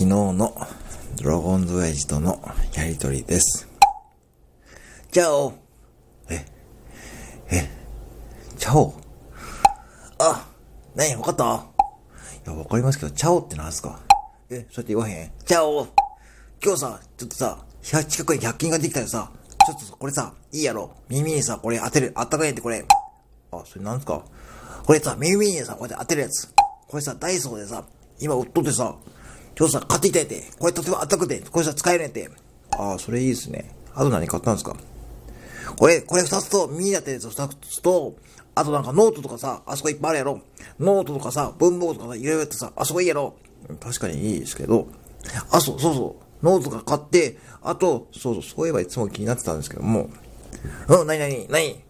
昨日のドラゴンズエイジとのやりとりです。チャオ。え、え、チャオ？あ、なにわかった？いや、わかりますけど、チャオってなんすか？え、そうやって言わへん？チャオ。今日さ、ちょっとさ、100近くに100均ができたらさ、ちょっとこれさ、いいやろ？耳にさ、これ当てる、あったかいってこれ。あ、それなんすか？これさ、耳にさ、こうやって当てるやつ。これさ、ダイソーでさ、今売っとってさ、ちょっとさ、買ってきたやて。これとてもあったくて、これさ、使えるんやて。ああ、それいいですね。あと何買ったんですか？これ、これ二つと、耳に当てるやつ二つと、あとなんかノートとかさ、あそこいっぱいあるやろ。ノートとかさ、文房具とかさ、いろいろやってさ、あそこいいやろ。確かにいいですけど、あ、そう、そうそう。ノートとか買って、あと、そうそう、そういえばいつも気になってたんですけども、うん、なになになに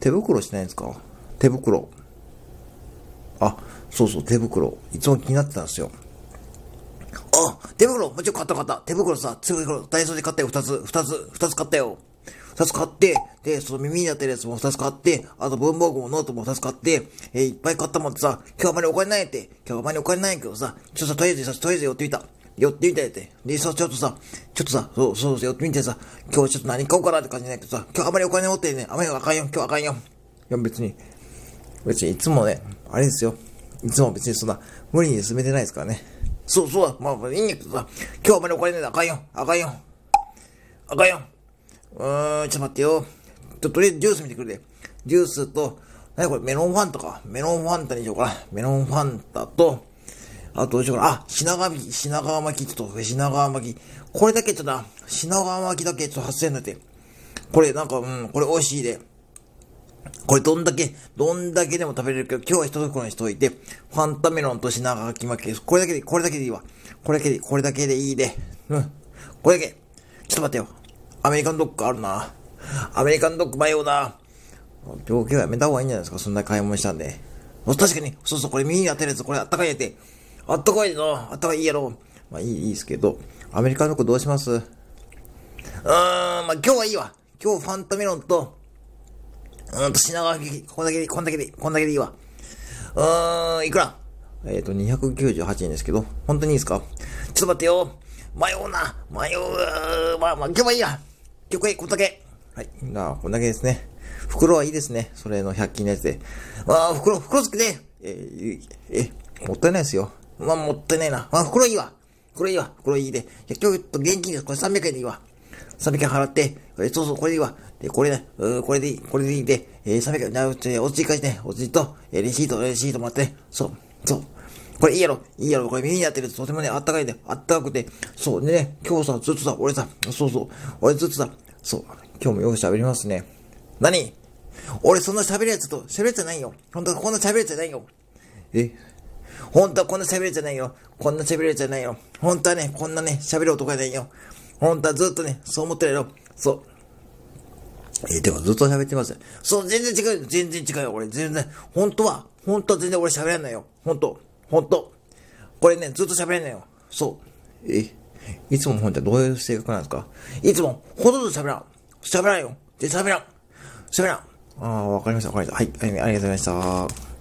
手袋してないんですか？手袋。あ、そうそう、手袋。いつも気になってたんですよ。手袋もちろん買った買った。手袋さ、手袋、ダイソーで買ったよ、二つ、二つ、二つ買ったよ。二つ買って、で、その耳になってるやつも二つ買って、あと文房具もノートも二つ買って、えーいっぱい買ったもんってさ、今日あまりお金ないって、今日あまりお金ないけどさ、ちょっとさ、とりあえずさ、とりあえず寄ってみた。寄ってみたやって。で、さ、ちょっとさ、ちょっとさ、そう、そう、寄ってみてさ、今日ちょっと何買おうかなって感じないけどさ、今日あまりお金持ってね、あまりあかんよ、今日あかんよ。いや、別に、別にいつもね、あれですよ。いつも別にそんな、無理に進めてないですからね。そうそうだ、まあ、いいんやけどさ、今日あまりお金ねえな、あかんよ、あかんよ。あかんよ。うーん、ちょっと待ってよ。ちょ、とりあえずジュース見てくるで。ジュースと、なにこれ、メロンファンタか。メロンファンタにしようかな。メロンファンタと、あとどうしようかな。あ、品川巻き、品川巻き、ちょっと、品川巻き。これだけちょっとな、品川巻きだけちょっと8000円だって。これなんか、うん、これ美味しいで。これどんだけ、どんだけでも食べれるけど、今日は一袋にしといて、ファンタメロンと品川巻き巻き、これだけで、これだけでいいわ。これだけで、これだけでいいで。うん。これだけ。ちょっと待ってよ。アメリカンドッグあるな。アメリカンドッグ迷うな。病気はやめた方がいいんじゃないですか、そんな買い物したんで。確かに、そうそう、これ耳に当てるやつ、これあったかいやて。あったかいの、あったかいやろ。まあいい、いいですけど、アメリカンドッグどうします？うーん、まあ今日はいいわ。今日ファンタメロンと、うーんと品川巻き、こんだけでいい、こんだけでいい、こんだけでいいわ。うーん、いくら？えっ、と、298円ですけど、本当にいいですか？ちょっと待ってよ。迷うな。迷う。まあまあ、今日はいいや。今日これ、こんだけ。はい。なあ、こんだけですね。袋はいいですね。それの100均のやつで。ああ、袋、袋つけて。えー、え、もったいないですよ。まあ、もったいないな。あ、袋いいわ。袋いいわ。袋いいで。今日ちょっと現金です。これ300円でいいわ。300円払って、えそうそう、これでいいわ。で、これね、うこれでいい、これでいいんで、えー、300円、なうち、おつり返して、おつりと、えーレシート、レシートもらってね。そう、そう。これいいやろ、いいやろ、これ耳に当てるととてもね、あったかいんで、あったかくて、そう、でね、今日さ、ずっとさ、俺さ、そうそう、俺ずっとさ、そう、今日もよく喋りますね。何？俺そんな喋るやつと、喋るやつじゃないよ。本当はこんな喋るやつじゃないよ。え？本当はこんな喋るやつじゃないよ。こんな喋るやつじゃないよ。本当はね、こんなね、喋る男じゃないよ。本当はずっとね、そう思ってるよ。そう。えー、てかずっと喋ってます。そう、全然違うよ。全然違うよ。俺、全然、本当は、本当は全然俺喋れんのよ。本当。本当。これね、ずっと喋れんのよ。そう。え、いつも本当はどういう性格なんですか？いつも、ほとんど喋らん。喋らんよ。で、喋らん。喋らん。ああ、わかりました、わかりました。はいありがとうございました。